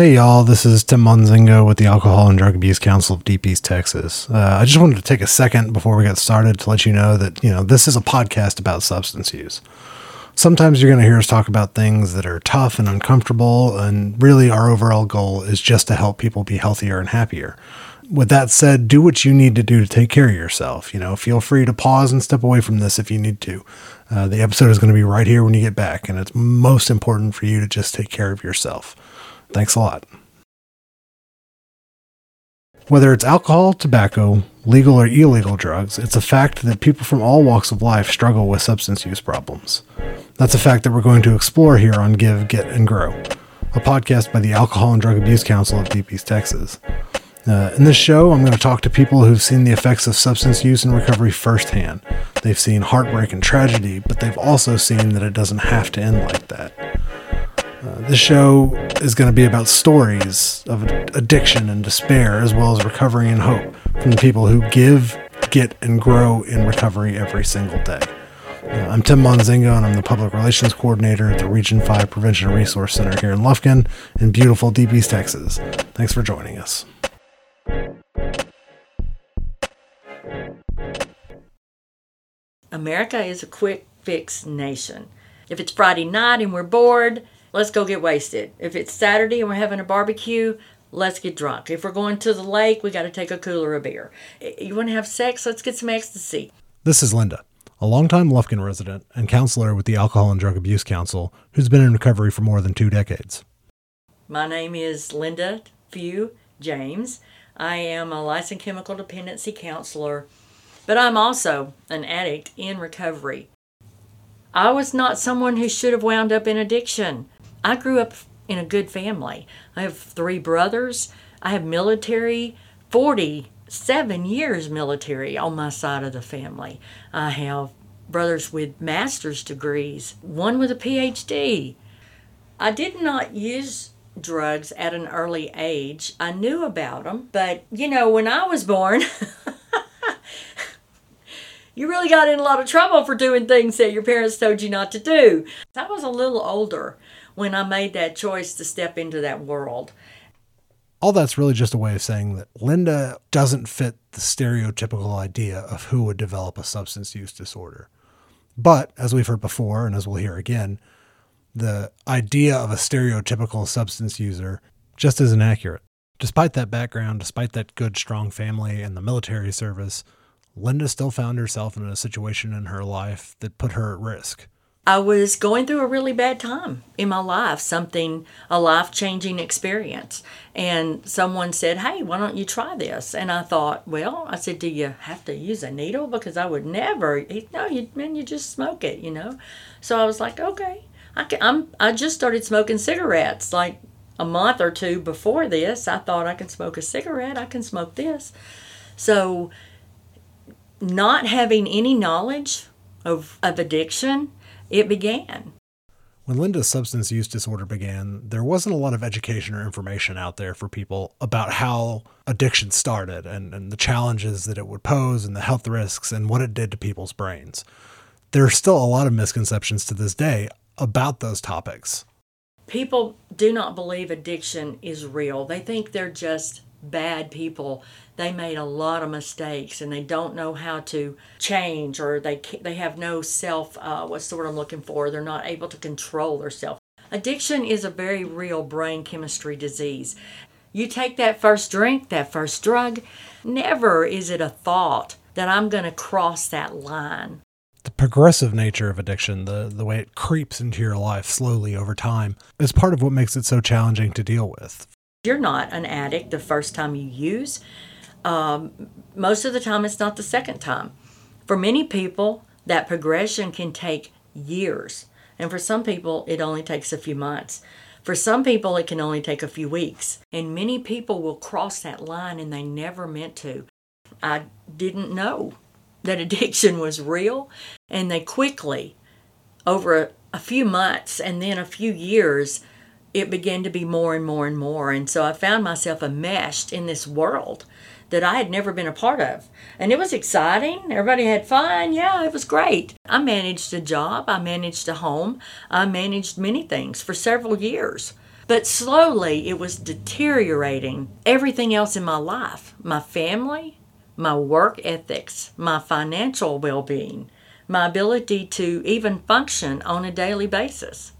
Hey y'all, this is Tim Monzingo with the Alcohol and Drug Abuse Council of Deep East Texas. Uh, I just wanted to take a second before we get started to let you know that, you know, this is a podcast about substance use. Sometimes you're going to hear us talk about things that are tough and uncomfortable, and really our overall goal is just to help people be healthier and happier. With that said, do what you need to do to take care of yourself. You know, feel free to pause and step away from this if you need to. Uh, the episode is going to be right here when you get back, and it's most important for you to just take care of yourself. Thanks a lot. Whether it's alcohol, tobacco, legal or illegal drugs, it's a fact that people from all walks of life struggle with substance use problems. That's a fact that we're going to explore here on Give, Get, and Grow, a podcast by the Alcohol and Drug Abuse Council of Deep East Texas. Uh, in this show, I'm going to talk to people who've seen the effects of substance use and recovery firsthand. They've seen heartbreak and tragedy, but they've also seen that it doesn't have to end like that. Uh, this show is going to be about stories of addiction and despair, as well as recovery and hope from the people who give, get, and grow in recovery every single day. Uh, I'm Tim Monzingo, and I'm the Public Relations Coordinator at the Region 5 Prevention and Resource Center here in Lufkin in beautiful Deep East, Texas. Thanks for joining us. America is a quick fix nation. If it's Friday night and we're bored, let's go get wasted. If it's Saturday and we're having a barbecue, let's get drunk. If we're going to the lake, we got to take a cooler of beer. You want to have sex? Let's get some ecstasy. This is Linda, a longtime Lufkin resident and counselor with the Alcohol and Drug Abuse Council, who's been in recovery for more than two decades. My name is Linda Few James. I am a licensed chemical dependency counselor, but I'm also an addict in recovery. I was not someone who should have wound up in addiction. I grew up in a good family. I have three brothers. I have military, 47 years military on my side of the family. I have brothers with master's degrees, one with a PhD. I did not use drugs at an early age. I knew about them, but you know, when I was born, you really got in a lot of trouble for doing things that your parents told you not to do. I was a little older when I made that choice to step into that world. All that's really just a way of saying that Linda doesn't fit the stereotypical idea of who would develop a substance use disorder. But, as we've heard before, and as we'll hear again, the idea of a stereotypical substance user just isn't accurate. Despite that background, despite that good, strong family and the military service, Linda still found herself in a situation in her life that put her at risk. I was going through a really bad time in my life, something, a life changing experience. And someone said, Hey, why don't you try this? And I thought, Well, I said, Do you have to use a needle? Because I would never. Eh, no, you, man, you just smoke it, you know? So I was like, Okay. I, can, I'm, I just started smoking cigarettes like a month or two before this. I thought I can smoke a cigarette, I can smoke this. So, not having any knowledge of, of addiction, it began. When Linda's substance use disorder began, there wasn't a lot of education or information out there for people about how addiction started and, and the challenges that it would pose and the health risks and what it did to people's brains. There are still a lot of misconceptions to this day about those topics. People do not believe addiction is real. They think they're just bad people. They made a lot of mistakes and they don't know how to change or they they have no self uh, what's the word I'm looking for? They're not able to control themselves. Addiction is a very real brain chemistry disease. You take that first drink, that first drug, never is it a thought that I'm going to cross that line. The progressive nature of addiction, the, the way it creeps into your life slowly over time, is part of what makes it so challenging to deal with. You're not an addict the first time you use. Um, most of the time, it's not the second time. For many people, that progression can take years. And for some people, it only takes a few months. For some people, it can only take a few weeks. And many people will cross that line and they never meant to. I didn't know that addiction was real. And they quickly, over a, a few months and then a few years, it began to be more and more and more. And so I found myself enmeshed in this world that I had never been a part of. And it was exciting. Everybody had fun. Yeah, it was great. I managed a job, I managed a home, I managed many things for several years. But slowly it was deteriorating everything else in my life my family, my work ethics, my financial well being, my ability to even function on a daily basis.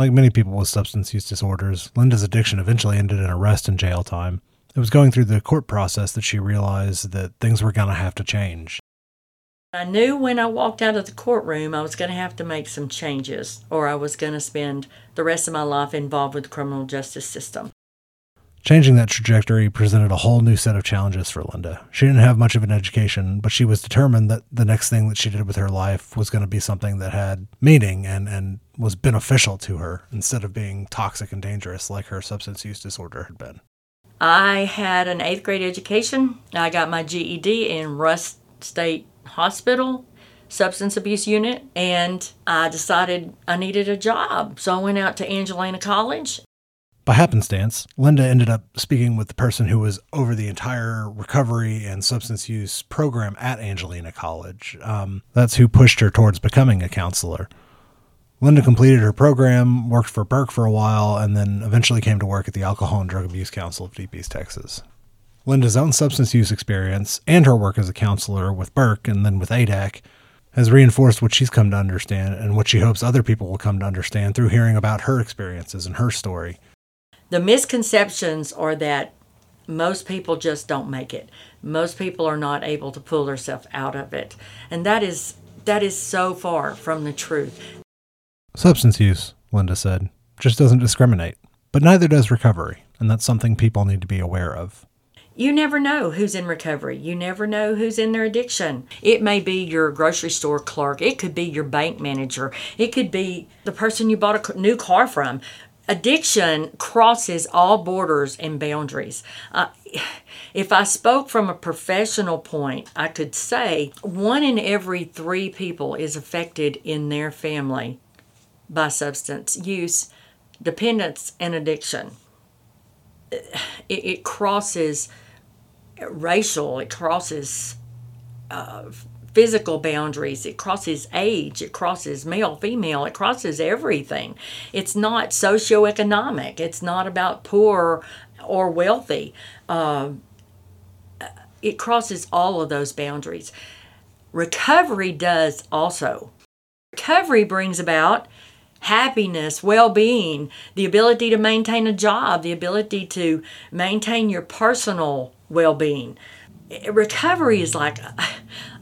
Like many people with substance use disorders, Linda's addiction eventually ended in arrest and jail time. It was going through the court process that she realized that things were going to have to change. I knew when I walked out of the courtroom I was going to have to make some changes, or I was going to spend the rest of my life involved with the criminal justice system. Changing that trajectory presented a whole new set of challenges for Linda. She didn't have much of an education, but she was determined that the next thing that she did with her life was going to be something that had meaning and, and was beneficial to her instead of being toxic and dangerous like her substance use disorder had been. I had an eighth grade education. I got my GED in Rusk State Hospital substance abuse unit and I decided I needed a job. So I went out to Angelina College by happenstance, Linda ended up speaking with the person who was over the entire recovery and substance use program at Angelina College. Um, that's who pushed her towards becoming a counselor. Linda completed her program, worked for Burke for a while, and then eventually came to work at the Alcohol and Drug Abuse Council of Deep East, Texas. Linda's own substance use experience and her work as a counselor with Burke and then with ADAC has reinforced what she's come to understand and what she hopes other people will come to understand through hearing about her experiences and her story the misconceptions are that most people just don't make it. Most people are not able to pull themselves out of it. And that is that is so far from the truth. Substance use, Linda said, just doesn't discriminate. But neither does recovery, and that's something people need to be aware of. You never know who's in recovery. You never know who's in their addiction. It may be your grocery store clerk. It could be your bank manager. It could be the person you bought a new car from addiction crosses all borders and boundaries. Uh, if I spoke from a professional point, I could say one in every three people is affected in their family by substance use, dependence, and addiction. It, it crosses racial, it crosses uh, physical boundaries. It crosses age. It crosses male, female. It crosses everything. It's not socioeconomic. It's not about poor or wealthy. Uh, it crosses all of those boundaries. Recovery does also. Recovery brings about happiness, well being, the ability to maintain a job, the ability to maintain your personal well being recovery is like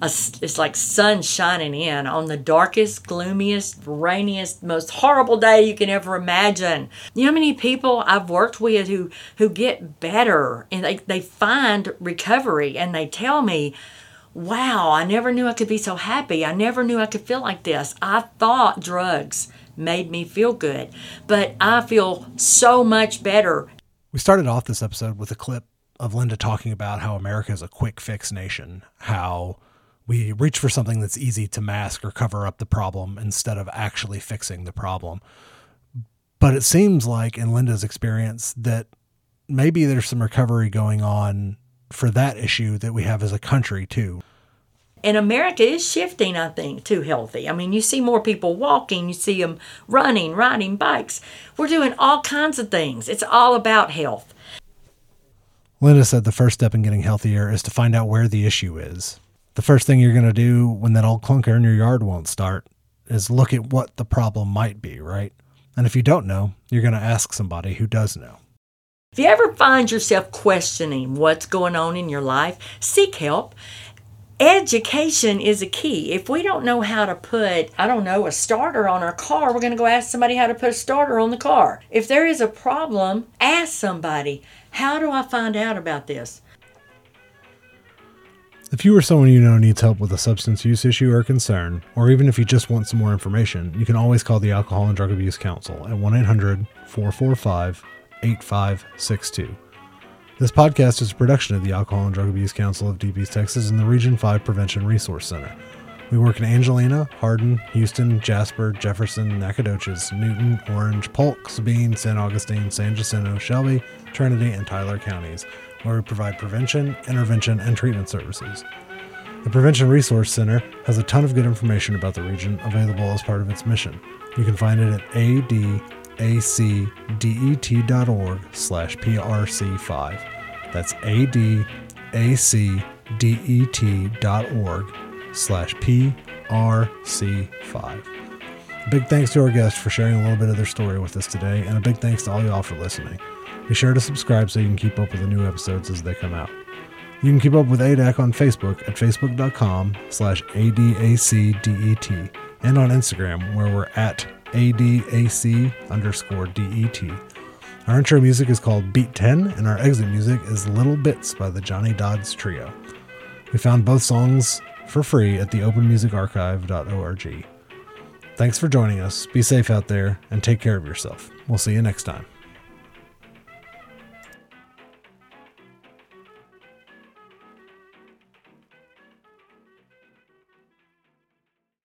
a, it's like sun shining in on the darkest gloomiest rainiest most horrible day you can ever imagine. You know how many people i've worked with who who get better and they, they find recovery and they tell me wow i never knew i could be so happy. I never knew i could feel like this. I thought drugs made me feel good but i feel so much better. We started off this episode with a clip of Linda talking about how America is a quick fix nation, how we reach for something that's easy to mask or cover up the problem instead of actually fixing the problem. But it seems like in Linda's experience that maybe there's some recovery going on for that issue that we have as a country too. And America is shifting, I think, to healthy. I mean, you see more people walking, you see them running, riding bikes. We're doing all kinds of things. It's all about health. Linda said the first step in getting healthier is to find out where the issue is. The first thing you're going to do when that old clunker in your yard won't start is look at what the problem might be, right? And if you don't know, you're going to ask somebody who does know. If you ever find yourself questioning what's going on in your life, seek help. Education is a key. If we don't know how to put, I don't know, a starter on our car, we're going to go ask somebody how to put a starter on the car. If there is a problem, ask somebody. How do I find out about this? If you or someone you know needs help with a substance use issue or concern, or even if you just want some more information, you can always call the Alcohol and Drug Abuse Council at 1 800 445 8562. This podcast is a production of the Alcohol and Drug Abuse Council of East Texas and the Region 5 Prevention Resource Center. We work in Angelina, Hardin, Houston, Jasper, Jefferson, Nacogdoches, Newton, Orange, Polk, Sabine, San Augustine, San Jacinto, Shelby, Trinity, and Tyler counties, where we provide prevention, intervention, and treatment services. The Prevention Resource Center has a ton of good information about the region available as part of its mission. You can find it at adacdet.org slash prc5. That's adacdet.org slash prc5. Big thanks to our guests for sharing a little bit of their story with us today, and a big thanks to all y'all for listening. Be sure to subscribe so you can keep up with the new episodes as they come out. You can keep up with ADAC on Facebook at facebook.com slash ADACDET and on Instagram where we're at ADAC underscore DET. Our intro music is called Beat 10 and our exit music is Little Bits by the Johnny Dodds Trio. We found both songs for free at the openmusicarchive.org. Thanks for joining us. Be safe out there and take care of yourself. We'll see you next time.